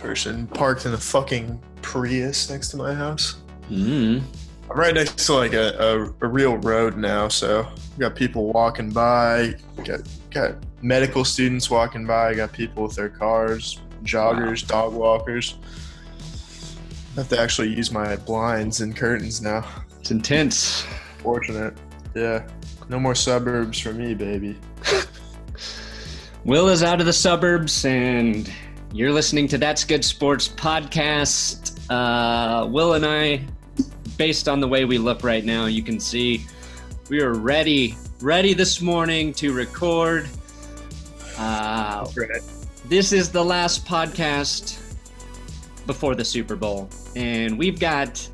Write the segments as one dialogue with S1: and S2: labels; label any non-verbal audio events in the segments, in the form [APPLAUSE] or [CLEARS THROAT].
S1: person parked in a fucking Prius next to my house.
S2: Mm.
S1: I'm right next to like a, a, a real road now, so we got people walking by, got got medical students walking by, got people with their cars, joggers, dog walkers. I have to actually use my blinds and curtains now.
S2: It's intense.
S1: Fortunate. Yeah. No more suburbs for me, baby. [LAUGHS]
S2: Will is out of the suburbs, and you're listening to That's Good Sports podcast. Uh, Will and I, based on the way we look right now, you can see we are ready, ready this morning to record. Uh,
S1: Right.
S2: this is the last podcast before the Super Bowl, and we've got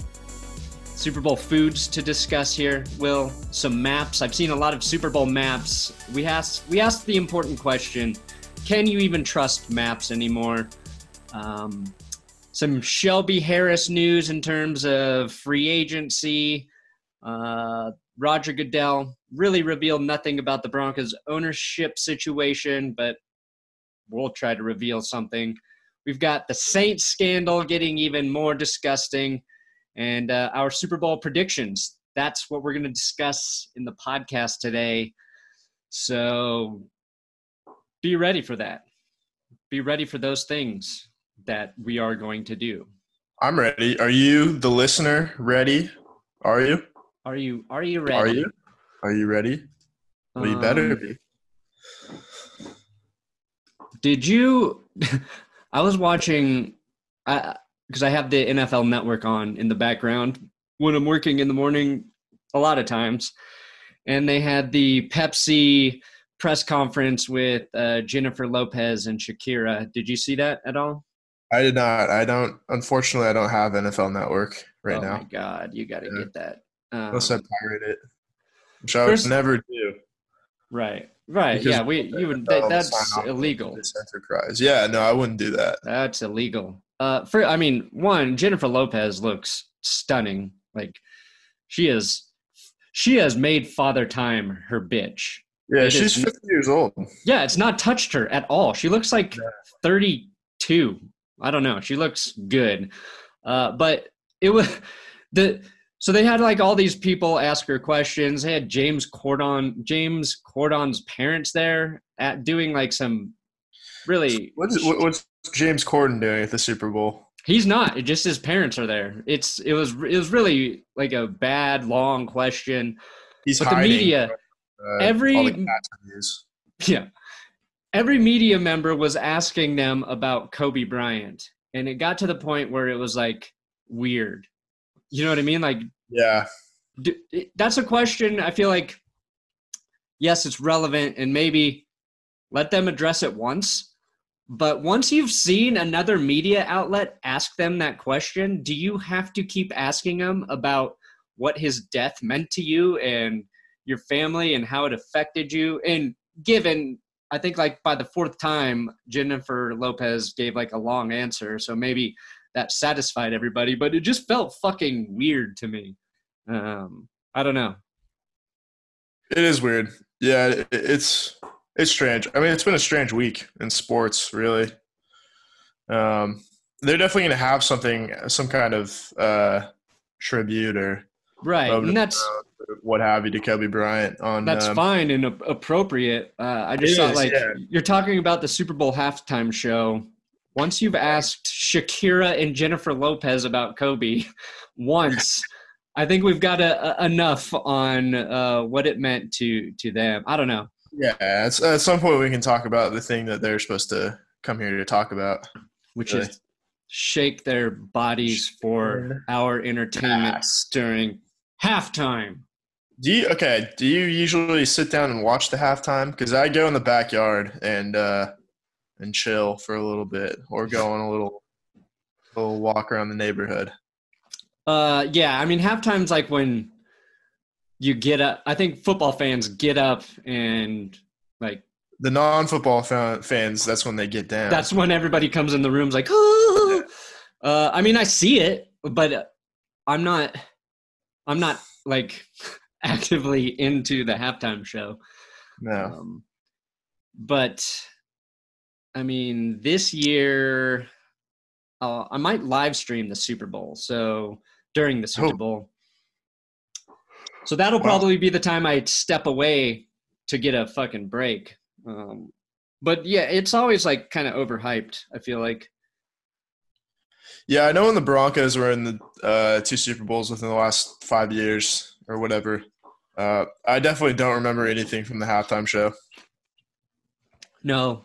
S2: Super Bowl foods to discuss here. Will some maps? I've seen a lot of Super Bowl maps. We asked we asked the important question: Can you even trust maps anymore? Um, some Shelby Harris news in terms of free agency. Uh, Roger Goodell really revealed nothing about the Broncos ownership situation, but we'll try to reveal something. We've got the Saints scandal getting even more disgusting, and uh, our Super Bowl predictions. That's what we're going to discuss in the podcast today. So be ready for that. Be ready for those things that we are going to do.
S1: I'm ready. Are you, the listener, ready? Are you?
S2: Are you are you ready?
S1: Are you? Are you ready? Well, you better
S2: Um,
S1: be.
S2: Did you? [LAUGHS] I was watching, because I have the NFL Network on in the background when I'm working in the morning. A lot of times, and they had the Pepsi press conference with uh, Jennifer Lopez and Shakira. Did you see that at all?
S1: I did not. I don't. Unfortunately, I don't have NFL Network right
S2: oh
S1: now.
S2: Oh my God, you got to
S1: Yeah.
S2: get that. Um,
S1: Unless I pirate it, which I would never do.
S2: right, right.
S1: because
S2: Yeah, we you would. That, that's illegal.
S1: Enterprise. Yeah, no, I wouldn't do that.
S2: That's illegal. Uh, for I mean, one Jennifer Lopez looks stunning. Like she is, she has made Father Time her bitch.
S1: Yeah,
S2: It
S1: she's
S2: is-
S1: 50 years old.
S2: Yeah, it's not touched her at all. She looks like
S1: Yeah.
S2: thirty-two. I don't know. She looks good, uh, but it was [LAUGHS] the. So they had like all these people ask her questions. They had James Corden, James Corden's parents there at doing like some really
S1: What's what's James Corden doing at the Super Bowl?
S2: He's not. It just his parents are there. It's it was it was really like a bad long question.
S1: He's
S2: But the
S1: hiding
S2: media-
S1: from, uh,
S2: every-
S1: all the cats reviews.
S2: Yeah. Every media member was asking them about Kobe Bryant. And it got to the point where it was like weird. You know what I mean? Like
S1: Yeah,
S2: d- it- that's a question I feel like yes, it's relevant and maybe let them address it once. But once you've seen another media outlet ask them that question, do you have to keep asking them about what his death meant to you and your family and how it affected you? And given, I think like by the fourth time, Jennifer Lopez gave like a long answer. So maybe that satisfied everybody, but it just felt fucking weird to me. Um, I don't know.
S1: it is weird. Yeah, it, it's it's strange. I mean, it's been a strange week in sports, really. Um, they're definitely going to have something, some kind of uh, tribute or
S2: Right, and that's
S1: what have you to Kobe Bryant on.
S2: that's
S1: um,
S2: fine and ap- appropriate. Uh, I just thought
S1: is,
S2: like
S1: yeah.
S2: you're talking about the Super Bowl halftime show. Once you've asked Shakira and Jennifer Lopez about Kobe [LAUGHS] once, I think we've got a, a, enough on uh, what it meant to to them. I don't know.
S1: Yeah, at, at some point we can talk about the thing that they're supposed to come here to talk about.
S2: which
S1: Really?
S2: is shake their bodies for our entertainment during halftime.
S1: Do you okay? Do you usually sit down and watch the halftime? Because I go in the backyard and uh, and chill for a little bit, or go on a little little walk around the neighborhood.
S2: Uh, yeah, I mean halftime's like when you get up. I think football fans get up and like
S1: The non-football fa- fans, that's when they get down.
S2: that's when everybody comes in the rooms like, oh. Uh, I mean I see it, but I'm not. I'm not like actively into the halftime show.
S1: no.
S2: Um, but I mean, this year, uh, I might live stream the Super Bowl. So during the Super
S1: Oh.
S2: Bowl. So that'll
S1: Wow.
S2: probably be the time I step away to get a fucking break. Um, but yeah, it's always like kind of overhyped. I feel like.
S1: Yeah, I know when the Broncos were in the uh, two Super Bowls within the last five years or whatever. Uh, I definitely don't remember anything from the halftime show.
S2: No,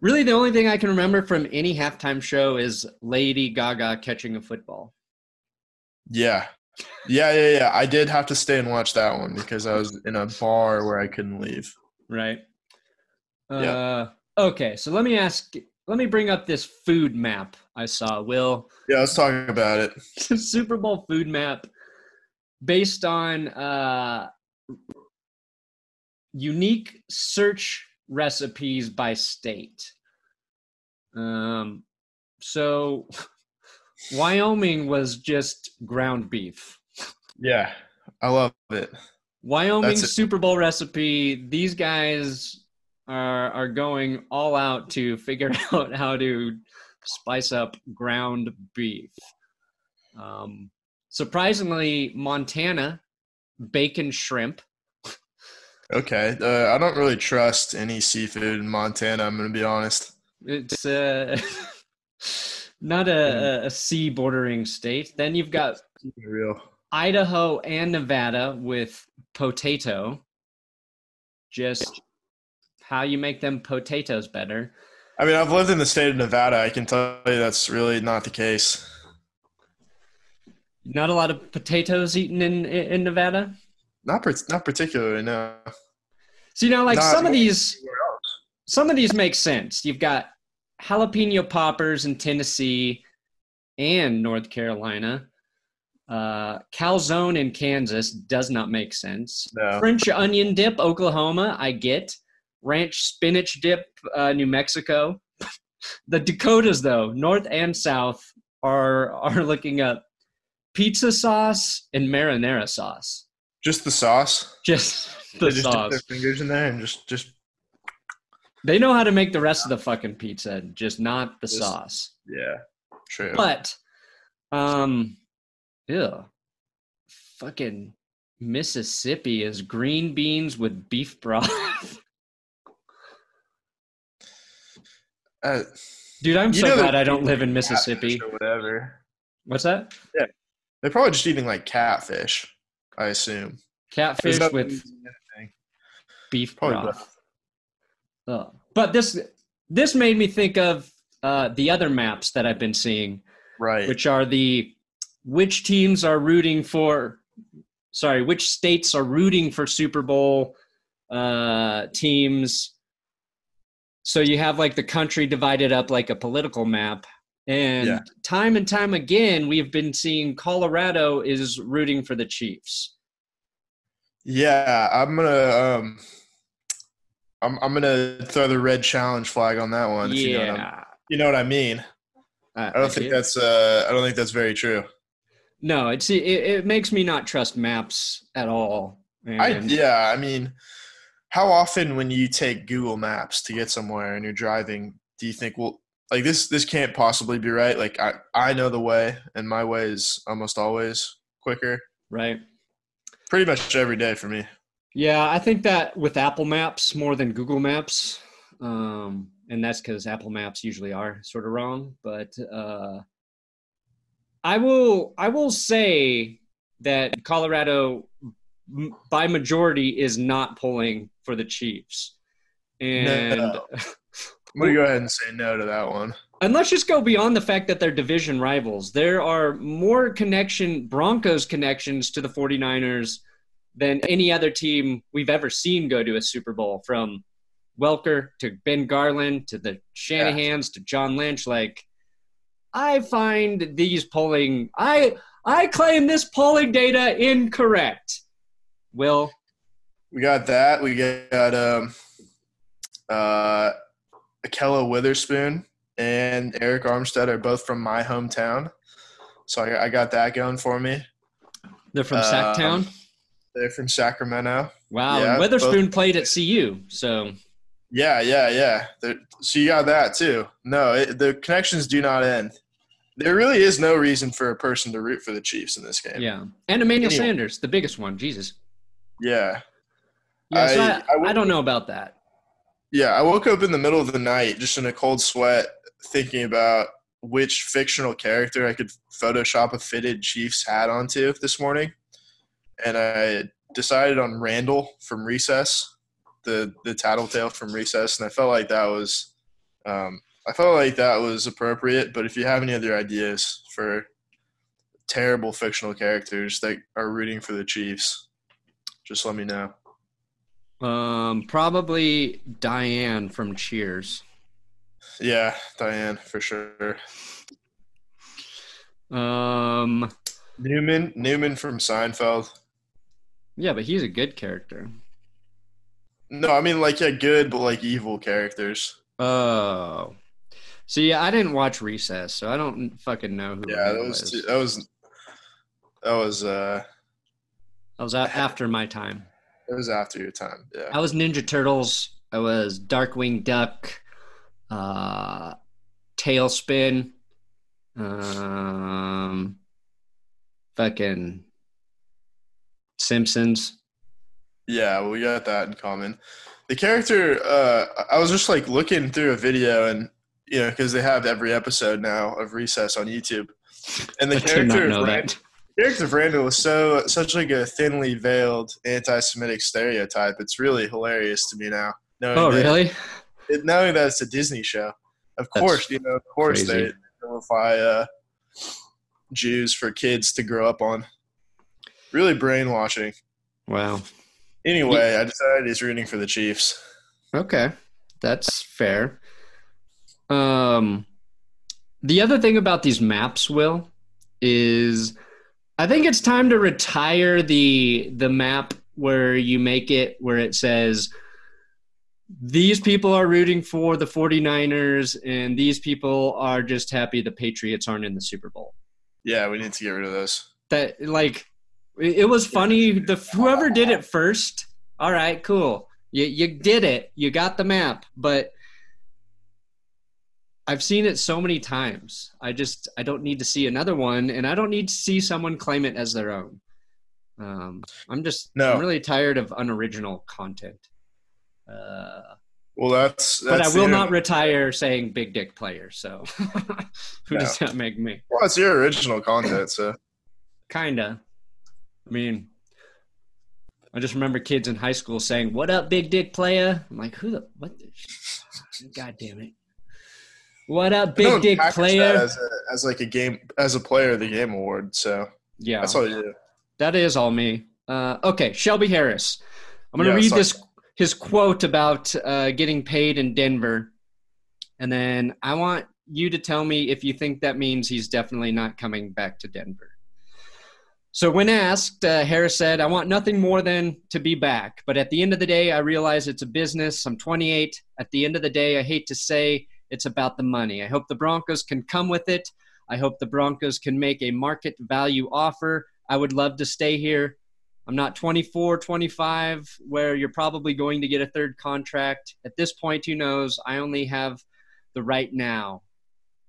S2: really, the only thing I can remember from any halftime show is Lady Gaga catching a football.
S1: Yeah. Yeah, yeah, yeah. I did have to stay and watch that one because I was in a bar where I couldn't leave.
S2: Right.
S1: Yeah.
S2: Uh, okay, so let me ask. Let me bring up this food map I saw. Will
S1: Yeah, let's talk about it. [LAUGHS]
S2: Super Bowl food map based on uh, unique search recipes by state. Um, so [LAUGHS] Wyoming was just ground beef.
S1: Yeah, I love it. Wyoming it.
S2: Super Bowl recipe. These guys are are going all out to figure [LAUGHS] out how to spice up ground beef. Um, surprisingly, Montana bacon shrimp.
S1: Okay. Uh, I don't really trust any seafood in Montana, I'm going to be honest.
S2: It's uh, [LAUGHS] not a, a sea bordering state. Then you've got
S1: real.
S2: Idaho and Nevada with potato. Just how you make them potatoes better.
S1: I mean, I've lived in the state of Nevada. I can tell you that's really not the case.
S2: Not a lot of potatoes eaten in in Nevada.
S1: Not not particularly, no.
S2: So you know, like
S1: Not-
S2: some of these, some of these make sense. You've got jalapeno poppers in Tennessee and North Carolina. Uh, calzone in Kansas does not make sense.
S1: No.
S2: French onion dip, Oklahoma, I get. Ranch spinach dip, uh, New Mexico. [LAUGHS] the Dakotas, though, North and South, are are looking up pizza sauce and marinara sauce.
S1: Just the sauce.
S2: Just the
S1: they just dip
S2: sauce.
S1: their fingers in there and just just
S2: They know how to make the rest of the fucking pizza, just not the
S1: Just-
S2: sauce.
S1: yeah. True.
S2: But, um, ew, fucking Mississippi is green beans with beef broth.
S1: Uh,
S2: Dude, I'm so
S1: know
S2: glad I don't live in Mississippi.
S1: or whatever.
S2: What's that?
S1: They're probably just eating like catfish. I assume.
S2: Catfish
S1: There's
S2: with beef
S1: Probably
S2: broth. Ugh. But this this made me think of uh, the other maps that I've been seeing.
S1: right.
S2: which are the which teams are rooting for sorry which states are rooting for super bowl uh teams so you have like the country divided up like a political map and
S1: Yeah.
S2: time and time again we've been seeing colorado is rooting for the chiefs
S1: Yeah, I'm gonna um, I'm I'm gonna throw the red challenge flag on that one. If you know
S2: yeah
S1: you know what I mean.
S2: I,
S1: I don't think
S2: do.
S1: that's uh, I don't think that's very true.
S2: no it's it, it makes me not trust maps at all
S1: I yeah, I mean, how often when you take Google Maps to get somewhere and you're driving, do you think, well, like this this can't possibly be right? Like I I know the way, and my way is almost always quicker.
S2: right
S1: Pretty much every day for me.
S2: Yeah, I think that with Apple Maps more than Google Maps, um, and that's because Apple Maps usually are sort of wrong. But uh, I will, I will say that Colorado, by majority, is not pulling for the Chiefs, and
S1: No. [LAUGHS] I'm gonna go ahead and say no to that one.
S2: and let's just go beyond the fact that they're division rivals. There are more connection Broncos connections to the 49ers than any other team we've ever seen go to a Super Bowl from Welker to Ben Garland to the Shanahans to John Lynch like I find these polling I I claim this polling data incorrect. Will
S1: We got that. We got um, uh, Ahkello Witherspoon and Arik Armstead are both from my hometown, so I, I got that going for me.
S2: they're from Sacktown?
S1: Um, they're from Sacramento.
S2: Wow,
S1: yeah,
S2: and Witherspoon
S1: both-
S2: played at CU, so
S1: Yeah, yeah, yeah. They're, so you got that too. No, it, the connections do not end. There really is no reason for a person to root for the Chiefs in this game.
S2: Yeah, and Emmanuel
S1: Anyway.
S2: Sanders, the biggest one. Jesus.
S1: Yeah.
S2: Yeah, so
S1: I-
S2: I,
S1: I
S2: I, don't know about that.
S1: Yeah, I woke up in the middle of the night just in a cold sweat thinking about which fictional character I could Photoshop a fitted Chiefs hat onto this morning. And I decided on Randall from Recess, the the tattletale from Recess, and I felt like that was um, I felt like that was appropriate, but if you have any other ideas for terrible fictional characters that are rooting for the Chiefs, just let me know.
S2: Um, probably Diane from Cheers.
S1: Yeah, Diane, for sure.
S2: Um,
S1: Newman, Newman from Seinfeld.
S2: yeah, but he's a good character.
S1: No, I mean like yeah, good but like evil characters.
S2: Oh, see, yeah, I didn't watch Recess, so I don't fucking know who.
S1: Yeah, that was too, that was that was uh
S2: that was after my time.
S1: That was after your time. Yeah.
S2: I was Ninja Turtles. I was Darkwing Duck, uh, TaleSpin, um, fucking Simpsons.
S1: Yeah, well, we got that in common. The character, uh, I was just like looking through a video, and you know, because they have every episode now of Recess on YouTube, and the
S2: I did not
S1: character,
S2: know
S1: of Rand-
S2: that.
S1: Of Randall is so such like a thinly veiled anti-Semitic stereotype. It's really hilarious to me now.
S2: Oh, really?
S1: it, knowing that it's a Disney show, of
S2: That's
S1: course, you know, of course
S2: crazy.
S1: they vilify uh, Jews for kids to grow up on. Really brainwashing.
S2: Wow.
S1: Anyway, I decided he's rooting for the Chiefs.
S2: Okay, that's fair. Um, the other thing about these maps, Will, is I think it's time to retire the the map where you make it where it says these people are rooting for the 49ers and these people are just happy the Patriots aren't in the Super Bowl.
S1: Yeah, we need to get rid of this.
S2: That like it it was funny the whoever did it first. All right, cool. You you did it. You got the map, but I've seen it so many times. I just I don't need to see another one, and I don't need to see someone claim it as their own. Um, I'm just
S1: No.
S2: I'm really tired of unoriginal content. Uh,
S1: Well, that's,
S2: but I will not retire saying big dick player. So [LAUGHS] who does that make me?
S1: Well, it's your original content, so
S2: Kinda. I mean, I just remember kids in high school saying, "What up, big dick player?" I'm like, "Who the what? The, God damn it! What up,
S1: No
S2: big
S1: one
S2: dick player?"
S1: as, a, as like a game as a player of the game award. So
S2: Yeah,
S1: that's all you do.
S2: that is all me. Uh, okay, Shelby Harris. I'm gonna
S1: Yeah,
S2: read this his quote about uh, getting paid in Denver, and then I want you to tell me if you think that means he's definitely not coming back to Denver. So, when asked, uh, Harris said, I want nothing more than to be back. But at the end of the day, I realize it's a business. I'm 28. At the end of the day, I hate to say it's about the money. I hope the Broncos can come with it. I hope the Broncos can make a market value offer. I would love to stay here. I'm not 24, 25, where you're probably going to get a third contract. At this point, who knows? I only have the right now.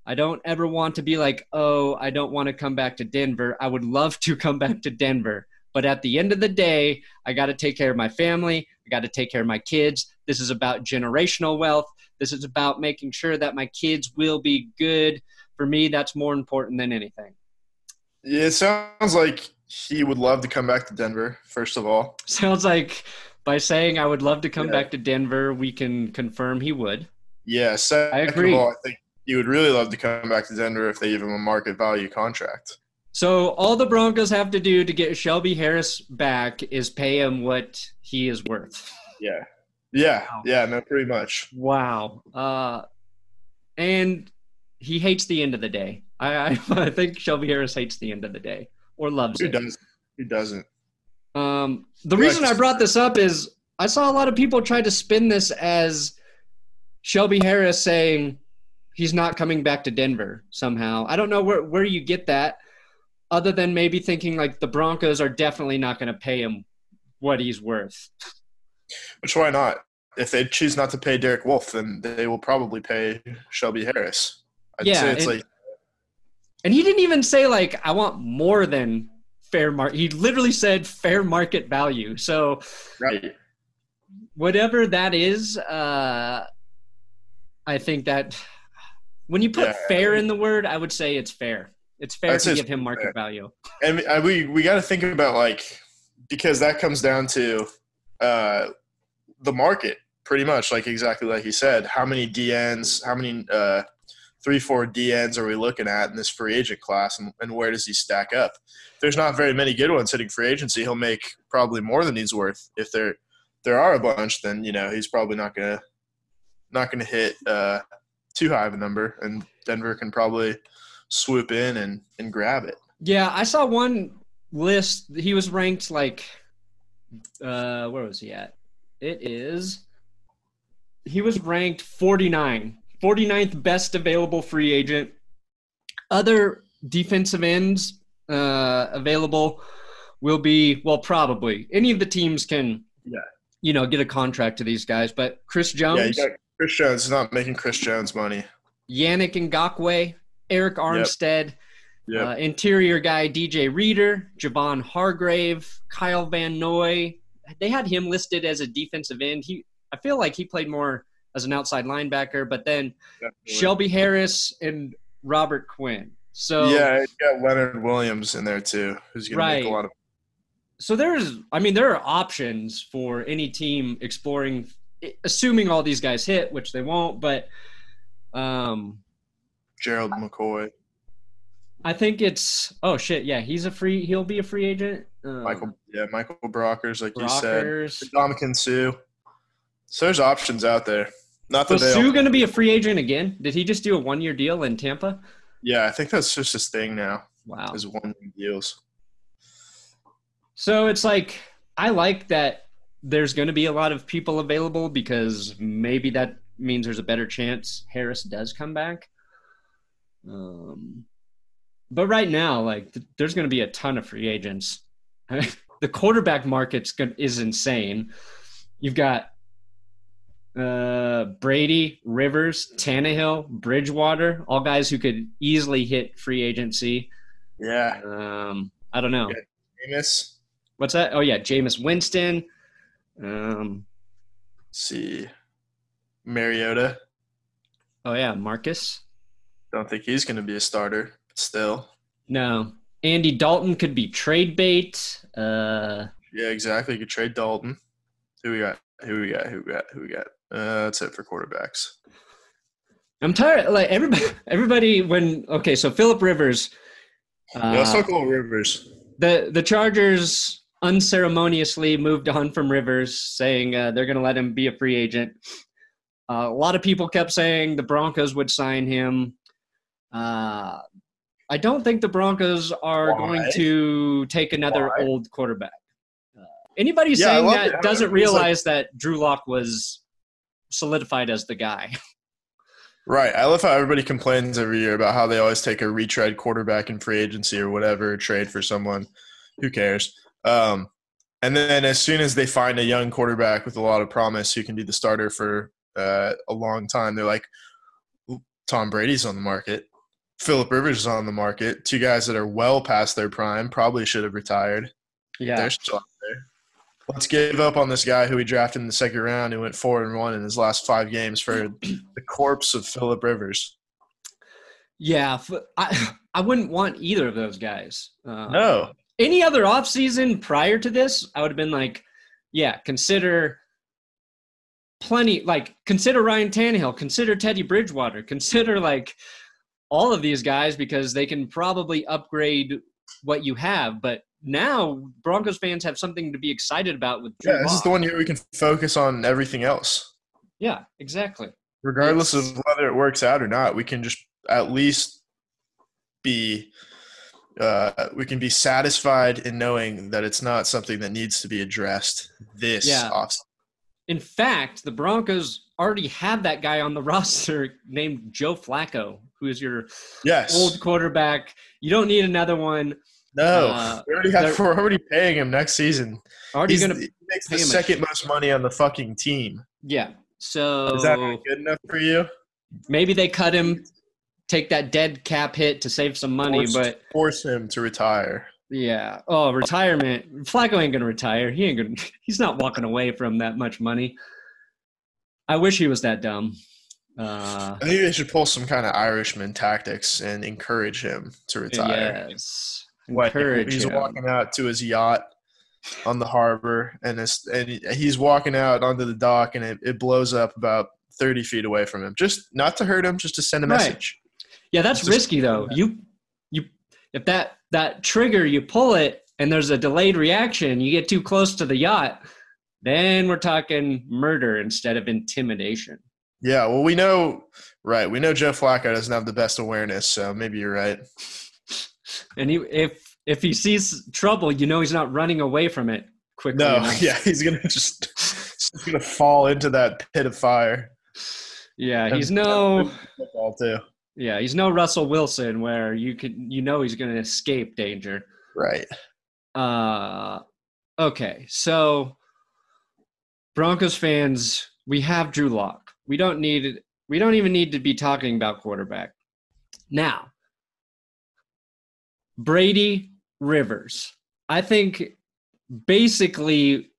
S2: I don't ever want to be like, oh, I don't want to come back to Denver. I would love to come back to Denver. But at the end of the day, I got to take care of my family. I got to take care of my kids. This is about generational wealth. This is about making sure that my kids will be good. For me, that's more important than anything.
S1: Yeah, it sounds like he would love to come back to Denver. First of all, [LAUGHS]
S2: Sounds like by saying I would love to come
S1: Yeah.
S2: back to Denver, we can confirm he would.
S1: yeah. Second
S2: agree.
S1: of all, I think he would really love to come back to Denver if they give him a market value contract.
S2: So all the Broncos have to do to get Shelby Harris back is pay him what he is worth.
S1: Yeah, yeah,
S2: Wow.
S1: yeah. No, pretty much.
S2: Wow. Uh, and he hates the end of the day. I, I, [LAUGHS] I think Shelby Harris hates the end of the day or loves
S1: Who
S2: it.
S1: does? Who doesn't?
S2: Um, the reason I brought this up is I saw a lot of people try to spin this as Shelby Harris saying he's not coming back to Denver somehow. I don't know where, where you get that, other than maybe thinking like the Broncos are definitely not going to pay him what he's worth. [LAUGHS]
S1: Which why not? If they choose not to pay Derek Wolfe, then they will probably pay Shelby Harris. I'd
S2: Yeah,
S1: say it's
S2: and-
S1: like
S2: and he didn't even say like I want more than fair market. He literally said fair market value. So
S1: Right.
S2: whatever that is, uh, I think that when you put
S1: Yeah.
S2: fair in the word, I would say it's fair. It's fair to give him market
S1: fair.
S2: value.
S1: and we we got to think about like because that comes down to uh, the market pretty much like exactly like you said. How many dns how many uh, three four dns are we looking at in this free agent class and, and where does he stack up? There's not very many good ones hitting free agency. He'll make probably more than he's worth. If there there are a bunch then you know he's probably not gonna not gonna hit uh, too high of a number and denver can probably swoop in and and grab it.
S2: Yeah, I saw one list. He was ranked like, uh, where was he at? It is. He was ranked 49, 49th best available free agent. Other defensive ends uh, available will be well, probably any of the teams can.
S1: Yeah.
S2: You know, get a contract to these guys, but Chris
S1: Yeah, you
S2: Jones,
S1: got Chris Jones is not making Chris Jones money.
S2: Yannick Ngakoue, Arik Armstead.
S1: Yeah,
S2: Uh, interior guy DJ Reader, Javon Hargrave, Kyle Van Noy. They had him listed as a defensive end. He, I feel like he played more as an outside linebacker, but then Shelby Harris and Robert Quinn. So
S1: yeah, got Leonard Williams in there too, who's going to make a lot of.
S2: so there's, I mean, there are options for any team exploring, assuming all these guys hit, which they won't. But um,
S1: Gerald McCoy,
S2: I think it's oh shit, yeah, he's a free. He'll be a free agent. Um,
S1: Michael, yeah, Michael Brockers, like you said,
S2: Brockers.
S1: Ndamukong Suh. So there's options out there. Not that
S2: Was.
S1: Suh
S2: going to be a free agent again? Did he just do a one year deal in Tampa?
S1: yeah, I think that's just his thing now.
S2: Wow.
S1: Is one year deals.
S2: So it's like, I like that there's going to be a lot of people available because maybe that means there's a better chance Harris does come back. Um, but right now, like, th- there's going to be a ton of free agents. [LAUGHS] the quarterback market's gon- is insane. You've got uh, Brady, Rivers, Tannehill, Bridgewater, all guys who could easily hit free agency.
S1: Yeah,
S2: Um, I don't know.
S1: Yeah. Amos.
S2: What's that? Oh yeah, Jameis Winston. Um,
S1: Let's see, Mariota.
S2: oh yeah, Marcus.
S1: Don't think he's going to be a starter. Still,
S2: No, Andy Dalton could be trade bait. Uh,
S1: yeah, exactly. You could trade Dalton. Who we got? Who we got? Who we got? Who we got? Uh, that's it for quarterbacks.
S2: I'm tired. Like everybody, [LAUGHS] everybody. When okay, so Philip Rivers. Uh,
S1: yeah, let's talk about Rivers.
S2: the the Chargers unceremoniously moved on from Rivers, saying uh, they're going to let him be a free agent. Uh, a lot of people kept saying the Broncos would sign him. Uh, I don't think the Broncos are
S1: Why?
S2: going to take another
S1: Why?
S2: old quarterback. Uh, anybody
S1: Yeah,
S2: saying that
S1: it.
S2: Doesn't
S1: it's like-
S2: realize that Drew Lock was solidified as the guy. [LAUGHS]
S1: Right. I love how everybody complains every year about how they always take a retread quarterback in free agency or whatever, trade for someone. Who cares? Um, and then as soon as they find a young quarterback with a lot of promise who can be the starter for uh, a long time, they're like, Tom Brady's on the market. Philip Rivers is on the market. Two guys that are well past their prime, probably should have retired. They're still out there. Let's give up on this guy who we drafted in the second round who went four and one in his last five games for [CLEARS THROAT] the corpse of Philip Rivers.
S2: Yeah, I [SIGHS] I wouldn't want either of those guys. Uh,
S1: No.
S2: any other offseason prior to this, I would have been like, yeah, consider plenty, like, consider Ryan Tannehill, consider Teddy Bridgewater, consider like all of these guys because they can probably upgrade what you have. But now Broncos fans have something to be excited about with Drew
S1: Yeah, this is the one year we can focus on everything else.
S2: Yeah, exactly.
S1: Regardless
S2: It's-
S1: of whether it works out or not, we can just at least be uh, we can be satisfied in knowing that it's not something that needs to be addressed this
S2: Yeah.
S1: off.
S2: In fact, the Broncos already have that guy on the [LAUGHS] roster named Joe Flacco, who is your
S1: Yes.
S2: old quarterback. You don't need another one.
S1: no.
S2: uh,
S1: we already have, we're already paying him next season.
S2: Already
S1: He's,
S2: gonna
S1: he makes the second most money on the fucking team.
S2: yeah. So
S1: Is that good enough for you?
S2: maybe they cut him take that dead cap hit to save some money,
S1: Force-
S2: but
S1: force him to retire.
S2: Yeah. Oh, retirement. Flacco ain't gonna retire. He ain't gonna. [LAUGHS] He's not walking away from that much money. I wish he was that dumb. Uh,
S1: I think they should pull some kind of Irishman tactics and encourage him to retire.
S2: yes.
S1: Like
S2: Encourage
S1: he's
S2: him.
S1: walking out to his yacht on the harbor, and it's, and he's walking out onto the dock, and it, it blows up about thirty feet away from him. Just not to hurt him, just to send a
S2: Right.
S1: message.
S2: Yeah, that's
S1: Just-
S2: risky though. You you if that that trigger you pull it and there's a delayed reaction, you get too close to the yacht, then we're talking murder instead of intimidation.
S1: Yeah, well, we know, right? We know Joe Flacco doesn't have the best awareness, so maybe you're right.
S2: And he, if if he sees trouble, you know he's not running away from it quickly.
S1: No,
S2: enough. [LAUGHS]
S1: yeah, he's gonna just he's gonna fall into that pit of fire.
S2: yeah, he's no
S1: Football too,
S2: yeah, he's no Russell Wilson where you can you know he's going to escape danger.
S1: right?
S2: Uh, okay, so Broncos fans, we have Drew Lock. We don't need we don't even need to be talking about quarterback. Now, Brady Rivers. I think basically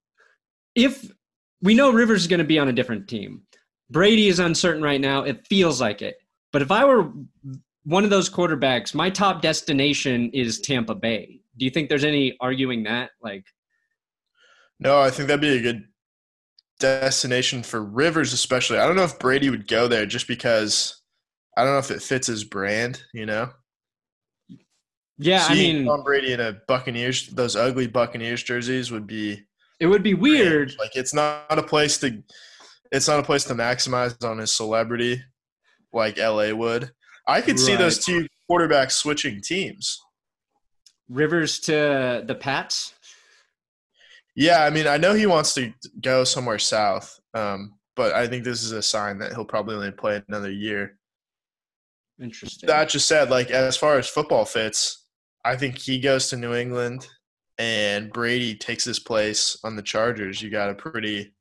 S2: if we know Rivers is going to be on a different team. Brady is uncertain right now. It feels like it. But if I were one of those quarterbacks, my top destination is Tampa Bay. Do you think there's any arguing that? Like,
S1: No, I think that'd be a good destination for Rivers, especially. I don't know if Brady would go there just because I don't know if it fits his brand. You know,
S2: yeah, I mean,
S1: Tom Brady in a Buccaneers, those ugly Buccaneers jerseys would be
S2: it would be weird.
S1: Like it's not a place to, it's not a place to maximize on his celebrity, like LA would. I could see those two quarterbacks switching teams.
S2: Rivers to the Pats.
S1: Yeah, I mean, I know he wants to go somewhere south, um, but I think this is a sign that he'll probably only play another year.
S2: Interesting.
S1: That just said, like as far as football fits, I think he goes to New England, and Brady takes his place on the Chargers. You got a pretty,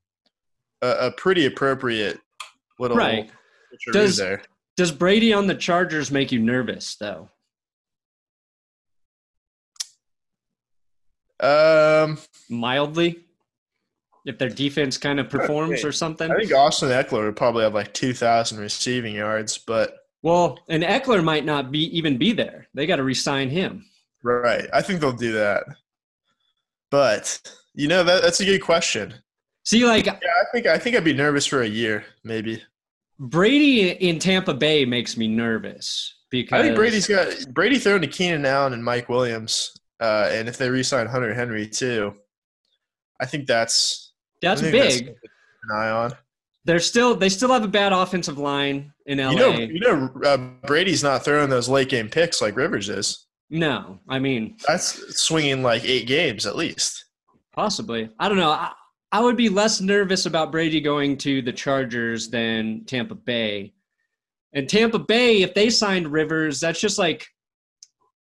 S1: a, a pretty appropriate little
S2: Right. Does-
S1: there.
S2: Does Brady on the Chargers make you nervous though?
S1: Um,
S2: Mildly? If their defense kind of performs or something?
S1: I think Austin Ekeler would probably have like two thousand receiving yards, but
S2: Well, and Ekeler might not be even be there. They got to re-sign him.
S1: right, I think they'll do that. But you know that that's a good question.
S2: See, like
S1: Yeah, I think I think I'd be nervous for a year, maybe.
S2: Brady in Tampa Bay makes me nervous because
S1: I think Brady's got Brady throwing to Keenan Allen and Mike Williams, uh, and if they re-sign Hunter Henry too, I think that's
S2: that's
S1: think
S2: big.
S1: keep an eye on.
S2: They're still they still have a bad offensive line in LA.
S1: You know, you know, uh, Brady's not throwing those late game picks like Rivers is.
S2: no, I mean
S1: That's swinging like eight games at least.
S2: possibly. I don't know. I, I would be less nervous about Brady going to the Chargers than Tampa Bay. And Tampa Bay, if they signed Rivers, that's just like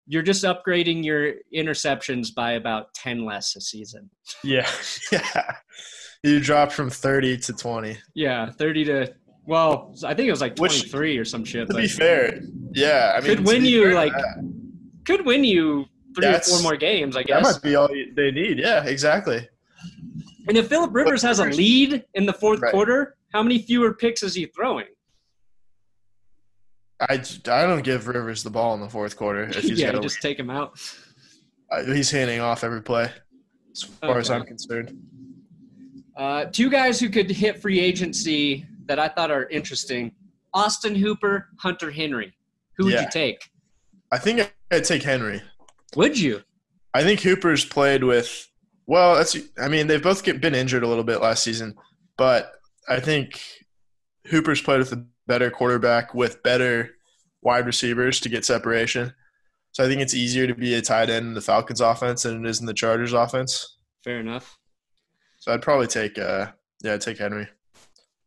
S2: you're just upgrading your interceptions by about ten less a season.
S1: Yeah, [LAUGHS] yeah. You dropped from thirty to twenty.
S2: Yeah, thirty to well, I think it was like
S1: Which-
S2: twenty three or some shit.
S1: To be fair, yeah, I mean,
S2: Could win you,
S1: fair
S2: like, could win you three
S1: That's-
S2: or four more games, I guess that
S1: might be all they need. Yeah, exactly.
S2: And if Philip Rivers has a lead in the fourth
S1: Right.
S2: quarter, how many fewer picks is he throwing?
S1: I, I don't give Rivers the ball in the fourth quarter if he's [LAUGHS]
S2: yeah, just take him out.
S1: Uh, he's handing off every play, as far as I'm concerned.
S2: Uh, two guys who could hit free agency that I thought are interesting: Austin Hooper, Hunter Henry. Who would
S1: Yeah.
S2: you take?
S1: I think I'd take Henry.
S2: Would you?
S1: I think Hooper's played with. Well, that's. I mean, they've both get, been injured a little bit last season, but I think Hooper's played with a better quarterback with better wide receivers to get separation. So I think it's easier to be a tight end in the Falcons' offense than it is in the Chargers' offense.
S2: Fair enough.
S1: So I'd probably take. Uh, yeah, I'd take Henry.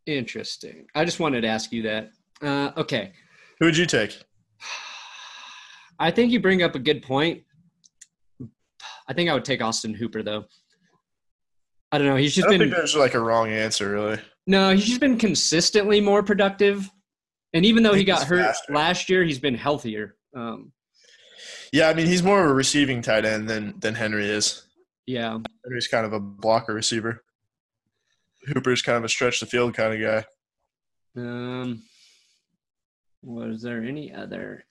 S2: Interesting. I just wanted to ask you that. Uh, okay.
S1: Who would you take?
S2: I think you bring up a good point. I think I would take Austin Hooper though. I don't know. He's
S1: I
S2: just
S1: don't
S2: been
S1: think there's like a wrong answer, really.
S2: no. He's just been consistently more productive. And even though he got hurt
S1: faster.
S2: last year, he's been healthier. Um,
S1: Yeah, I mean he's more of a receiving tight end than than Henry is.
S2: yeah.
S1: Henry's kind of a blocker receiver. Hooper's kind of a stretch the field kind of guy.
S2: Um, was there any other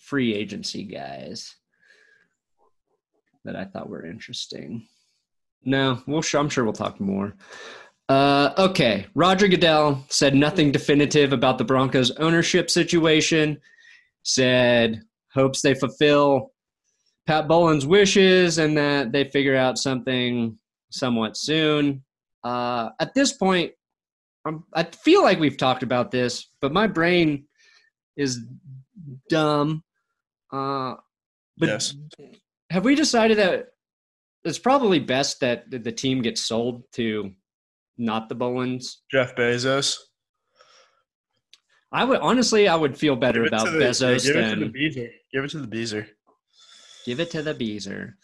S2: free agency guys that I thought were interesting? No, we'll, I'm sure we'll talk more. Uh, okay, Roger Goodell said nothing definitive about the Broncos ownership situation. Said hopes they fulfill Pat Bowlen's wishes and that they figure out something somewhat soon. Uh, at this point, I'm, I feel like we've talked about this, but my brain is dumb. Uh, but
S1: Yes.
S2: Have we decided that it's probably best that the team gets sold to not the Bowlens?
S1: Jeff Bezos.
S2: I would honestly, I would feel better about
S1: the-
S2: Bezos
S1: give it to
S2: than
S1: the Beezer. Give it to the Beezer.
S2: give it to the Beezer.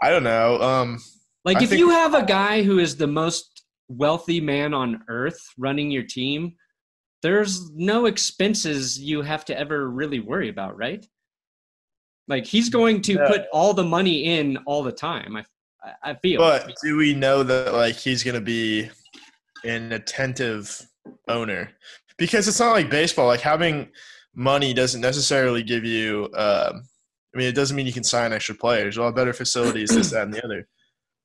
S1: I don't know. Um,
S2: Like
S1: I
S2: if
S1: think-
S2: you have a guy who is the most wealthy man on earth running your team, there's no expenses you have to ever really worry about, right? Like he's going to
S1: Yeah.
S2: put all the money in all the time. I I- feel.
S1: but do we know that like he's going to be an attentive owner? Because it's not like baseball. Like having money doesn't necessarily give you. Um, I mean, it doesn't mean you can sign extra players. You'll have better facilities, this, that, and the other.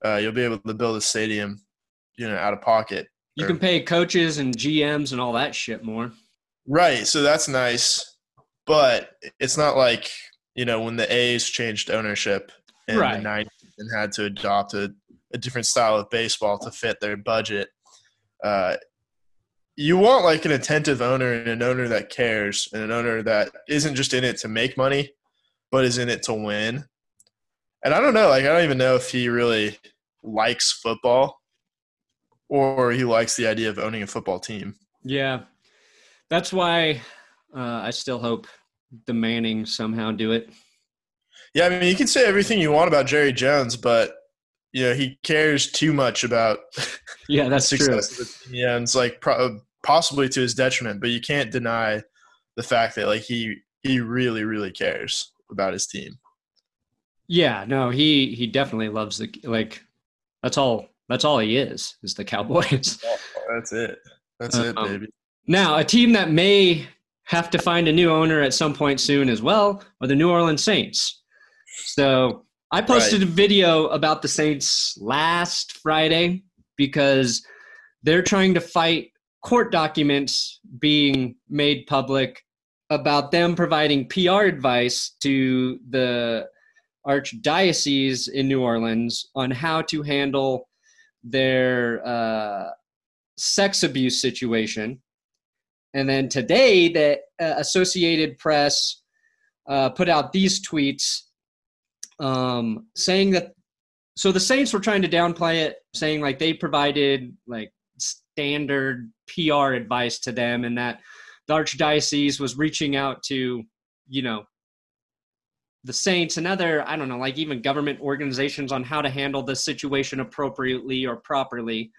S1: Uh, you'll be able to build a stadium, you know, out of pocket.
S2: you can pay coaches and GMs and all that shit more.
S1: Right. So that's nice, but it's not like you know when the A's changed ownership in
S2: Right.
S1: the '90s and had to adopt a, a different style of baseball to fit their budget. Uh, you want like an attentive owner and an owner that cares and an owner that isn't just in it to make money, but is in it to win. And I don't know, like I don't even know if he really likes football or he likes the idea of owning a football team.
S2: Yeah, that's why uh, I still hope the Manning somehow do it.
S1: Yeah, I mean, you can say everything you want about Jerry Jones, but you know he cares too much about [LAUGHS]
S2: Yeah, that's true.
S1: success. Of the. Yeah, and it's like pro- possibly to his detriment, but you can't deny the fact that like he he really really cares about his team.
S2: Yeah, no, he he definitely loves the like. That's all. That's all he is. Is the Cowboys. [LAUGHS]
S1: That's it. That's it,
S2: Um,
S1: baby.
S2: Now, a team that may have to find a new owner at some point soon as well are the New Orleans Saints. So I posted a video about the Saints last Friday because they're trying to fight court documents being made public about them providing PR advice to the archdiocese in New Orleans on how to handle their uh, sex abuse situation. And then today, the uh, Associated Press uh, put out these tweets um, saying that. So the Saints were trying to downplay it, saying like they provided like standard PR advice to them, and that the archdiocese was reaching out to, you know, the Saints and other I don't know, like even government organizations on how to handle the situation appropriately or properly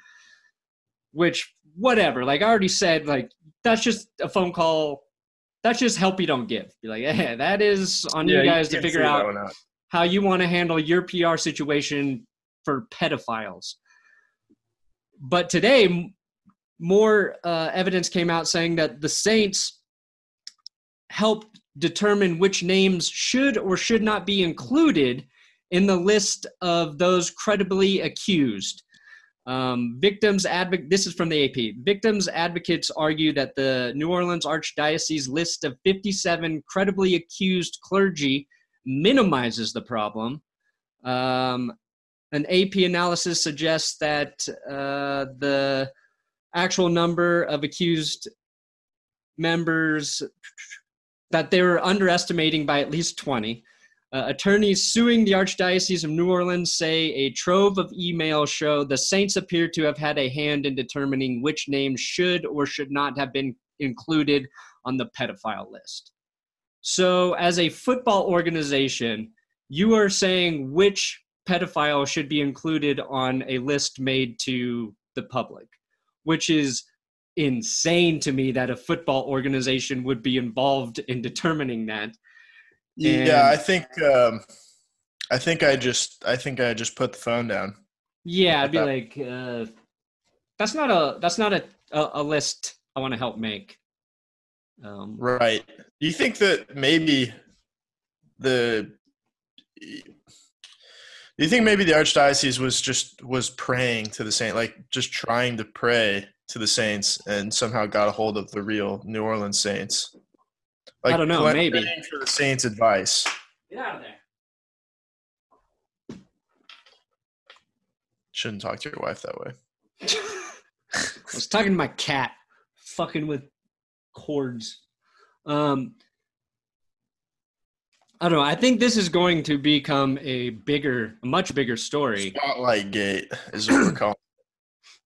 S2: which whatever like i already said like that's just a phone call. That's just help you don't give. Be like hey that is on
S1: Yeah,
S2: you guys to figure
S1: figure
S2: out
S1: out.
S2: how you want to handle your pr situation for pedophiles. But today more uh, evidence came out saying that the saints helped determine which names should or should not be included in the list of those credibly accused um, victims advocate. This is from the AP. Victims advocates argue that the New Orleans Archdiocese list of 57 credibly accused clergy minimizes the problem. Um, an AP analysis suggests that uh, the actual number of accused members that they were underestimating by at least 20. Uh, attorneys suing the Archdiocese of New Orleans say a trove of emails show the saints appear to have had a hand in determining which names should or should not have been included on the pedophile list. So, as a football organization, you are saying which pedophile should be included on a list made to the public, which is insane to me that a football organization would be involved in determining that.
S1: Yeah, I think um, I think I just I think I just put the phone down.
S2: Yeah, I'd be like, uh, that's not a that's not a a, a list I want to help make. Um,
S1: Right. Do you think that maybe the do you think maybe the archdiocese was just was praying to the saint like just trying to pray to the saints and somehow got a hold of the real New Orleans saints?
S2: I don't know,
S1: praying
S2: maybe.
S1: for the saints' advice.
S2: Get out of there.
S1: Shouldn't talk to your wife that way. [LAUGHS]
S2: I was talking to my cat, fucking with cords. Um, I don't know. I think this is going to become a bigger, a much bigger story.
S1: Spotlight gate is what we're calling.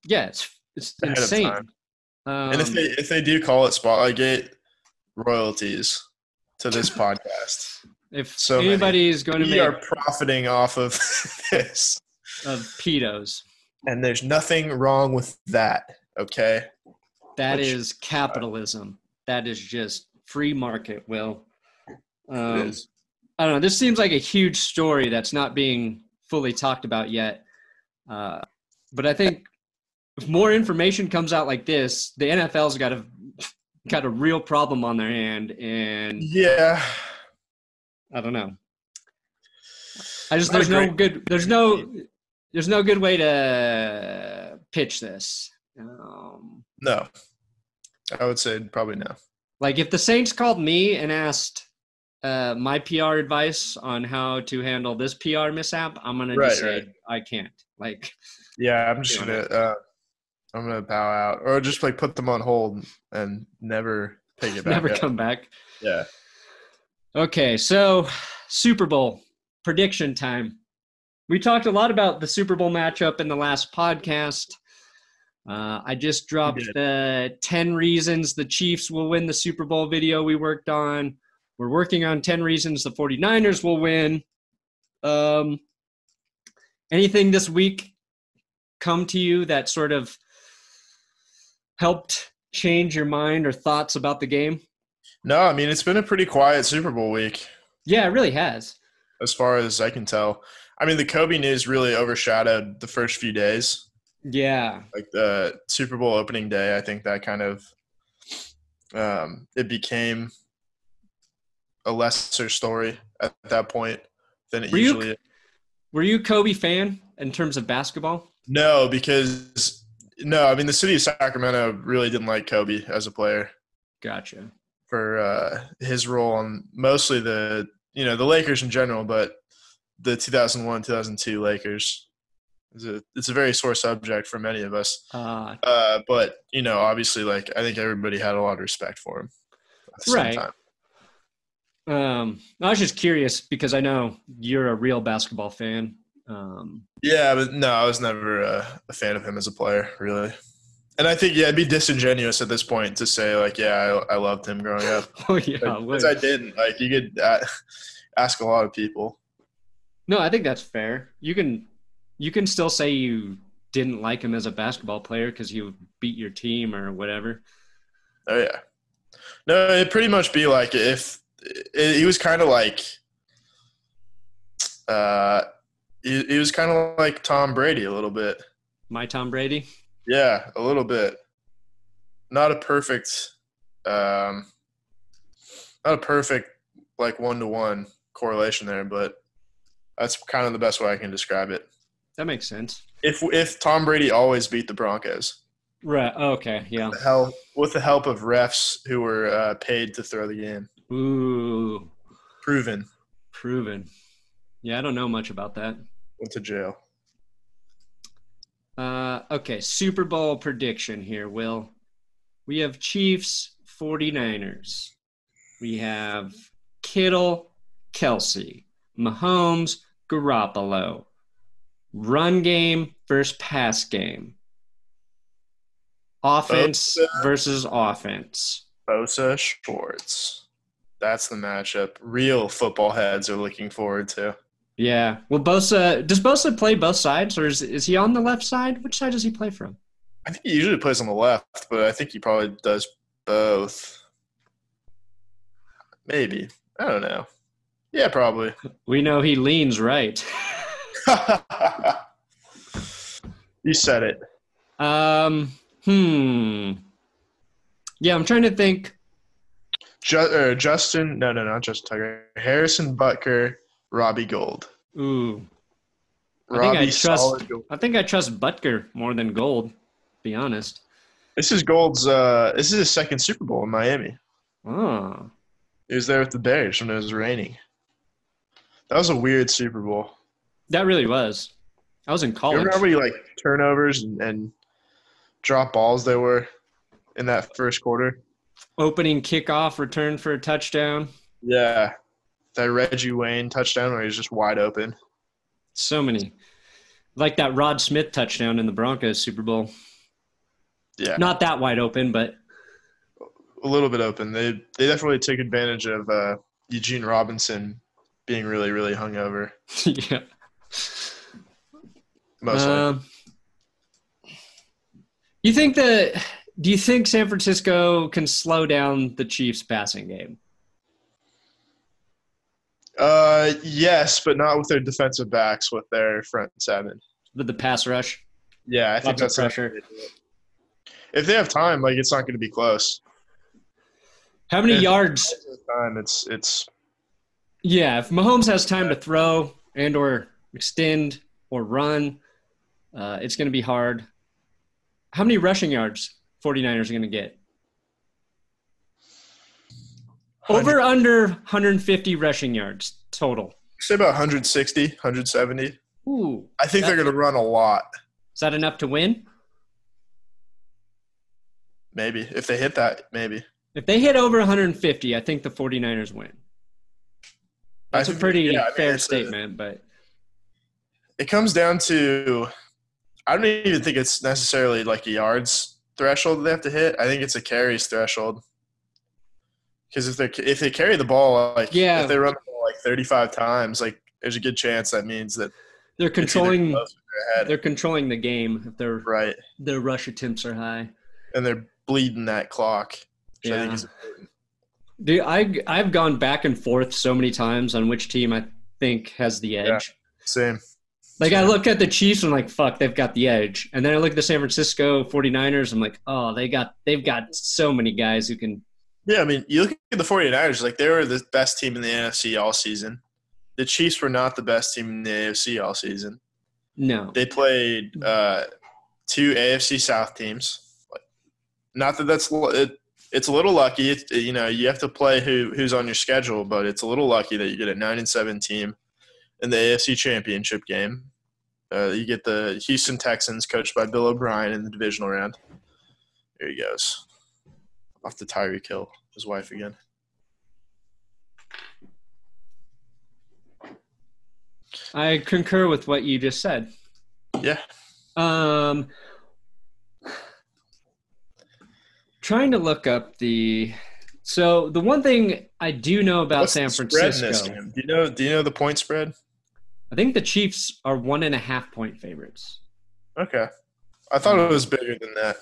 S2: Yeah, it's it's
S1: Ahead
S2: insane. Um,
S1: and if they if they do call it Spotlight Gate, royalties to this [LAUGHS] podcast.
S2: if
S1: so many.
S2: anybody is going to
S1: We
S2: make
S1: are profiting off of [LAUGHS] this.
S2: of pedos,
S1: And there's nothing wrong with that. Okay.
S2: that
S1: Which-
S2: is capitalism. That is just free market. Will. Um,
S1: it is.
S2: I don't know. This seems like a huge story that's not being fully talked about yet. Uh, but I think if more information comes out like this, the NFL's got a got a real problem on their hand, and
S1: Yeah.
S2: I don't know. I just there's no good there's no there's no good way to pitch this. Um,
S1: No. I would say probably no.
S2: like if the Saints called me and asked uh, my PR advice on how to handle this PR mishap, I'm gonna
S1: Right,
S2: just say
S1: right.
S2: I can't. Like
S1: Yeah, I'm just gonna uh I'm gonna bow out. Or just like put them on hold and never pick it [LAUGHS] back.
S2: never
S1: up.
S2: come back.
S1: Yeah.
S2: Okay, so Super Bowl prediction time. We talked a lot about the Super Bowl matchup in the last podcast. Uh, I just dropped the 10 reasons the Chiefs will win the Super Bowl video we worked on. We're working on 10 reasons the 49ers will win. Um, anything this week come to you that sort of helped change your mind or thoughts about the game?
S1: No, I mean it's been a pretty quiet Super Bowl week.
S2: Yeah, it really has.
S1: as far as I can tell. I mean, the Kobe news really overshadowed the first few days.
S2: Yeah.
S1: Like the Super Bowl opening day, I think that kind of um, it became a lesser story at that point than it
S2: Were
S1: usually. is.
S2: Were you Kobe fan in terms of basketball?
S1: No, because no, I mean the city of Sacramento really didn't like Kobe as a player
S2: Gotcha.
S1: for uh, his role on mostly the you know the Lakers in general, but the 2001 2002 Lakers. It's a, it's a very sore subject for many of us.
S2: Uh,
S1: Uh, but you know, obviously, like I think everybody had a lot of respect for him. At the same
S2: Right. um, I was just curious because I know you're a real basketball fan. Um,
S1: Yeah, but no, I was never uh, a fan of him as a player, really. And I think yeah, it'd be disingenuous at this point to say like, yeah, I, I loved him growing up. [LAUGHS]
S2: oh yeah, would.
S1: I didn't. Like you could uh, ask a lot of people.
S2: no, I think that's fair. You can you can still say you didn't like him as a basketball player because you beat your team or whatever.
S1: Oh yeah. No, it'd pretty much be like if it, he was kind of like, uh, he, he was kind of like Tom Brady a little bit.
S2: My Tom Brady.
S1: Yeah, a little bit. Not a perfect, um, not a perfect like one to one correlation there, but that's kind of the best way I can describe it.
S2: That makes sense.
S1: If if Tom Brady always beat the Broncos,
S2: Right. Okay. Yeah.
S1: the hell with the help of refs who were uh, paid to throw the game,
S2: Ooh,
S1: proven
S2: proven. Yeah, I don't know much about that.
S1: Went to jail.
S2: Uh, okay, Super Bowl prediction here, Will. We have Chiefs 49ers. We have Kittle, Kelsey, Mahomes, Garoppolo. Run game versus pass game. Offense
S1: Bosa.
S2: versus offense.
S1: Bosa Schwartz. That's the matchup. Real football heads are looking forward to.
S2: Yeah. Well, Bosa does Bosa play both sides, or is is he on the left side? Which side does he play from?
S1: I think he usually plays on the left, but I think he probably does both. Maybe. I don't know. Yeah, probably.
S2: We know he leans right. [LAUGHS]
S1: you said it.
S2: Um, hmm. Yeah, I'm trying to think.
S1: Ju- uh, Justin, no, no, not Justin Tucker. Harrison Butker, Robbie Gould.
S2: Ooh, I
S1: Robbie,
S2: think I trust.
S1: Gould.
S2: I think I trust Butker more than Gould. to Be honest.
S1: This is Gould's. Uh, this is his second Super Bowl in Miami.
S2: Oh,
S1: He was there with the Bears when it was raining. That was a weird Super Bowl.
S2: that really was. I was in
S1: You
S2: college.
S1: remember how many like turnovers and, and drop balls there were in that first quarter?
S2: Opening kickoff, return for a touchdown.
S1: Yeah, that Reggie Wayne touchdown where he was just wide open.
S2: So many. Like that Rod Smith touchdown in the Broncos Super Bowl.
S1: Yeah,
S2: Not that wide open, but
S1: a little bit open. They they definitely took advantage of uh, Eugene Robinson being really really hungover. [LAUGHS]
S2: yeah.
S1: Most likely.
S2: Um, you think that? Do you think San Francisco can slow down the Chiefs' passing game?
S1: Uh, yes, but not with their defensive backs, with their front seven.
S2: With the pass rush,
S1: Yeah, I think that's
S2: pressure.
S1: they do it. If they have time, like it's not going to be close.
S2: how many yards?
S1: Time, it's it's
S2: Yeah, if Mahomes has time to throw and or extend or run, uh, it's going to be hard. How many rushing yards 49ers are going to get? Over under 150 rushing yards total.
S1: say about 160, 170.
S2: Ooh,
S1: I think they're going to run a lot.
S2: is that enough to win?
S1: Maybe if they hit that, maybe.
S2: If they hit over 150, I think the 49ers win. That's a pretty
S1: yeah, I mean,
S2: fair
S1: it's a-
S2: statement, but
S1: It comes down to I don't even think it's necessarily like a yards threshold that they have to hit. I think it's a carries threshold. Because if they if they carry the ball like
S2: Yeah.
S1: if they run the ball like 35 times, like there's a good chance that means that
S2: they're controlling
S1: they're
S2: they're controlling the game if their
S1: right,
S2: their rush attempts are high.
S1: and they're bleeding that clock. I
S2: Yeah.
S1: important.
S2: Dude, I I've gone back and forth so many times on which team I think has the edge.
S1: Yeah. Same.
S2: Like I look at the Chiefs and I'm like, fuck, they've got the edge. And then I look at the San Francisco 49ers, I'm like, oh, they got they've got so many guys who can
S1: Yeah, I mean, you look at the 49ers, like they were the best team in the NFC all season. The Chiefs were not the best team in the AFC all season.
S2: no.
S1: They played uh, two AFC South teams. Not that that's it, it's a little lucky. It, you know, you have to play who who's on your schedule, but it's a little lucky that you get a nine and seven team in the AFC Championship game. Uh, you get the Houston Texans, coached by Bill O'Brien, in the divisional round. There he goes, off to Tyreek Hill, his wife again.
S2: I concur with what you just said.
S1: Yeah,
S2: Um trying to look up the so the one thing I do know about
S1: What's
S2: San
S1: the spread in this
S2: Francisco?
S1: Do you know? Do you know the point spread?
S2: I think the Chiefs are one and a half point favorites.
S1: Okay. I thought it was bigger than that.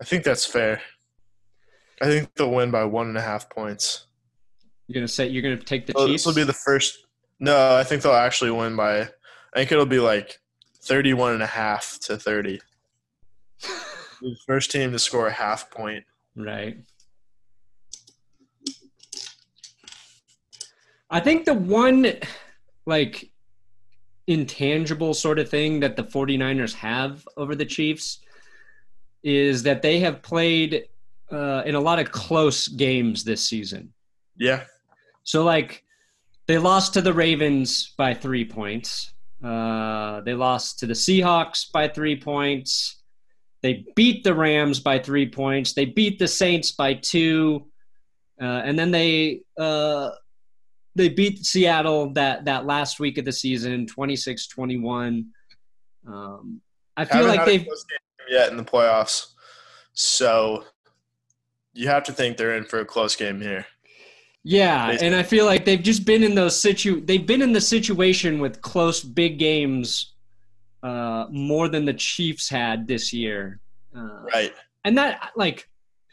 S1: I think that's fair. I think they'll win by one and a half points.
S2: You're gonna say you're gonna take the
S1: So
S2: Chiefs.
S1: this will be the first. No, I think they'll actually win by. I think it'll be like 31 and a half to 30. [LAUGHS] The first team to score a half point.
S2: Right. I think the one like intangible sort of thing that the 49ers have over the Chiefs is that they have played uh, in a lot of close games this season.
S1: Yeah.
S2: So like they lost to the Ravens by three points. Uh, they lost to the Seahawks by three points. They beat the Rams by three points. They beat the Saints by two, uh, and then they uh, they beat Seattle that that last week of the season, 26-21. Um, I feel
S1: Haven't
S2: like they've
S1: close game yet in the playoffs. So you have to think they're in for a close game here.
S2: Yeah,
S1: Basically.
S2: and I feel like they've just been in those situ they've been in the situation with close big games uh, more than the Chiefs had this year. Uh,
S1: Right.
S2: And that, like,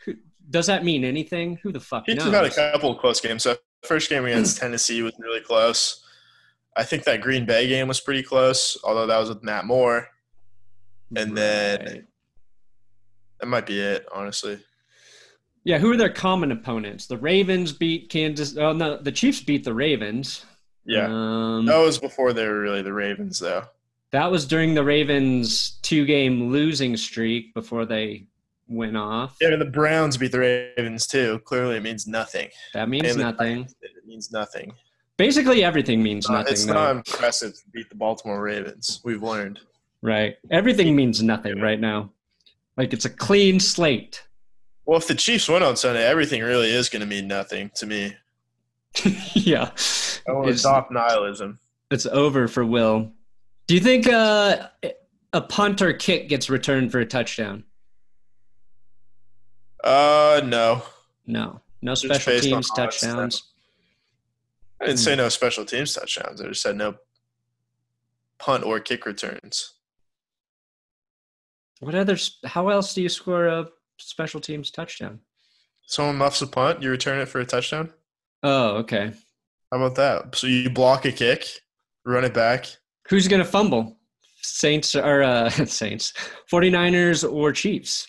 S2: who, does that mean anything? Who the fuck
S1: Chiefs
S2: knows?
S1: had a couple of close games. So first game against [CLEARS THROAT] Tennessee was really close. I think that Green Bay game was pretty close, although that was with Matt Moore. And then that might be it, honestly.
S2: Yeah, who are their common opponents? The Ravens beat Kansas. Oh no, the Chiefs beat the Ravens.
S1: Yeah.
S2: Um,
S1: That was before they were really the Ravens, though.
S2: That was during the Ravens' two-game losing streak before they went off.
S1: Yeah, and the Browns beat the Ravens too. Clearly, it means nothing.
S2: That means
S1: And
S2: nothing.
S1: It means nothing.
S2: Basically, everything means
S1: Uh,
S2: nothing.
S1: it's
S2: though.
S1: not impressive to beat the Baltimore Ravens. We've learned.
S2: Right. Everything means nothing right now. Like it's a clean slate.
S1: Well, if the Chiefs win on Sunday, everything really is going to mean nothing to me. [LAUGHS]
S2: yeah.
S1: I want to
S2: It's,
S1: adopt nihilism.
S2: it's over for Will. Do you think uh, a punt or kick gets returned for a touchdown?
S1: Uh, no.
S2: No. No special teams touchdowns.
S1: I didn't say no special teams touchdowns. I just said no punt or kick returns.
S2: What other? How else do you score a special teams touchdown?
S1: Someone muffs a punt, you return it for a touchdown.
S2: Oh, okay.
S1: How about that? So you block a kick, run it back.
S2: Who's going to fumble? Saints or uh, [LAUGHS] Saints, 49ers or Chiefs?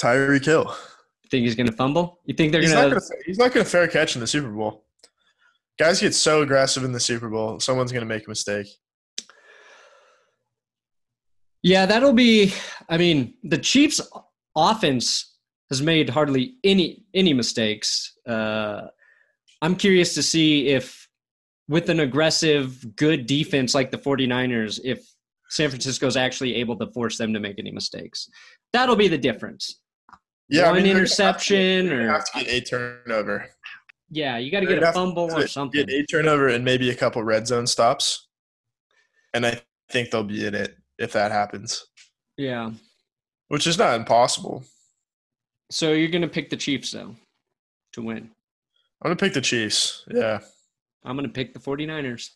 S1: Tyreek Hill.
S2: Think he's going to fumble? You think they're
S1: He's
S2: going
S1: not gonna. He's not gonna fair catch in the Super Bowl. Guys get so aggressive in the Super Bowl. Someone's gonna make a mistake.
S2: Yeah, that'll be. I mean, the Chiefs' offense has made hardly any any mistakes. Uh, I'm curious to see if, with an aggressive, good defense like the 49ers, if San Francisco's actually able to force them to make any mistakes. That'll be the difference.
S1: Yeah,
S2: One
S1: have to
S2: interception
S1: get- they're
S2: or-
S1: have to get a turnover.
S2: Yeah, you got to get a
S1: have to
S2: fumble or
S1: Get
S2: something.
S1: a turnover and maybe a couple red zone stops, and I think they'll be in it if that happens,
S2: Yeah.
S1: Which is not impossible.
S2: So you're gonna pick the Chiefs though to win.
S1: I'm gonna pick the Chiefs. Yeah.
S2: I'm gonna pick the 49ers.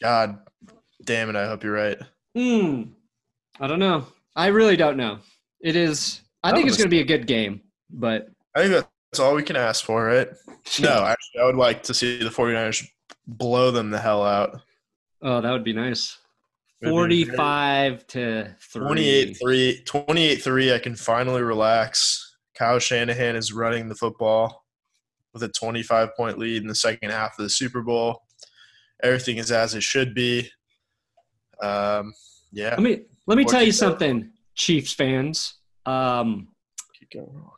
S1: God damn it! I hope you're right.
S2: Hmm. I don't know. I really don't know. It is. I
S1: That
S2: think it's gonna be a good game, but
S1: I think that's all we can ask for, right? [LAUGHS] No, actually, I would like to see the 49ers blow them the hell out.
S2: Oh, that would be nice.
S1: It'd be
S2: 45 to 3.
S1: 28 3 28 3 i can finally relax kyle shanahan is running the football with a 25 point lead in the second half of the super bowl everything is as it should be um yeah
S2: Let me let me
S1: What
S2: tell you
S1: go
S2: something, Chiefs fans. Um
S1: Keep going wrong.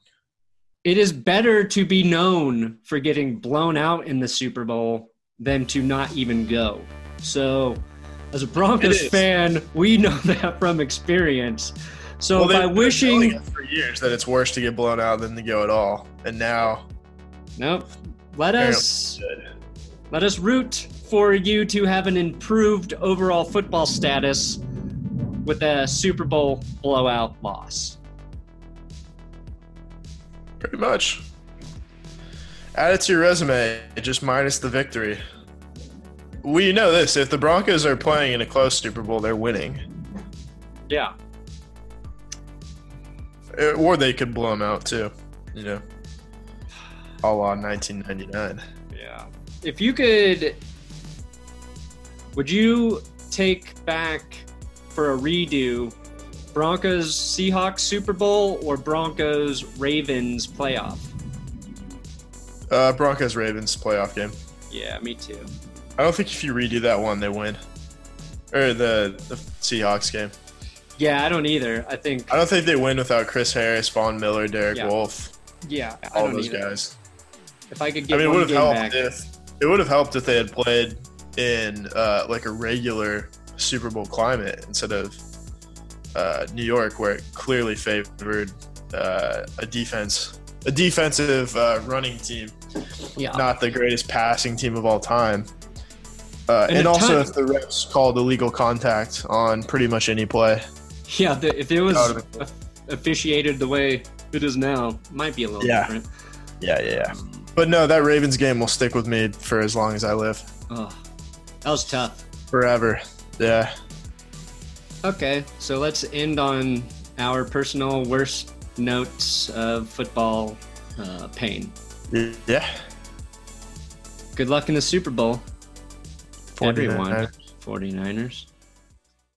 S2: it is better to be known for getting blown out in the Super Bowl than to not even go. So, as a Broncos fan, we know [LAUGHS] that from experience. So,
S1: Well,
S2: by wishing,
S1: for years that it's worse to get blown out than to go at all. And now
S2: nope, let us let us root for you to have an improved overall football status with a Super Bowl blowout loss.
S1: pretty much. Add it to your resume just minus the victory we know this if the broncos are playing in a close super bowl they're winning
S2: Yeah.
S1: Uh, or they could blow them out too. You know, a la 1999.
S2: Yeah. If you could, would you take back for a redo Broncos Seahawks Super Bowl or Broncos Ravens playoff?
S1: Uh, Broncos Ravens playoff game.
S2: Yeah, me too.
S1: I don't think if you redo that one, they win. Or the the Seahawks game.
S2: Yeah, I don't either. I think.
S1: I don't think they win without Chris Harris, Von Miller, Derek
S2: Yeah.
S1: Wolfe,
S2: Yeah, I
S1: all those
S2: either.
S1: guys.
S2: If I could
S1: I
S2: get
S1: mean, it would have helped
S2: back,
S1: if it would have helped if they had played in uh, like a regular Super Bowl climate instead of uh, New York, where it clearly favored uh, a defense, a defensive uh, running team,
S2: yeah,
S1: not the greatest passing team of all time. Uh,
S2: And
S1: and also,
S2: ton-
S1: if the refs called illegal contact on pretty much any play,
S2: yeah. The, if it was
S1: That would've been
S2: of- officiated the way it is now, might be a little
S1: Yeah.
S2: different.
S1: yeah, yeah, yeah. But no, that Ravens game will stick with me for as long as I live,
S2: Oh, that was tough.
S1: forever. Yeah.
S2: Okay, so let's end on our personal worst notes of football uh, pain.
S1: Yeah.
S2: Good luck in the Super Bowl.
S1: 49ers.
S2: 49ers.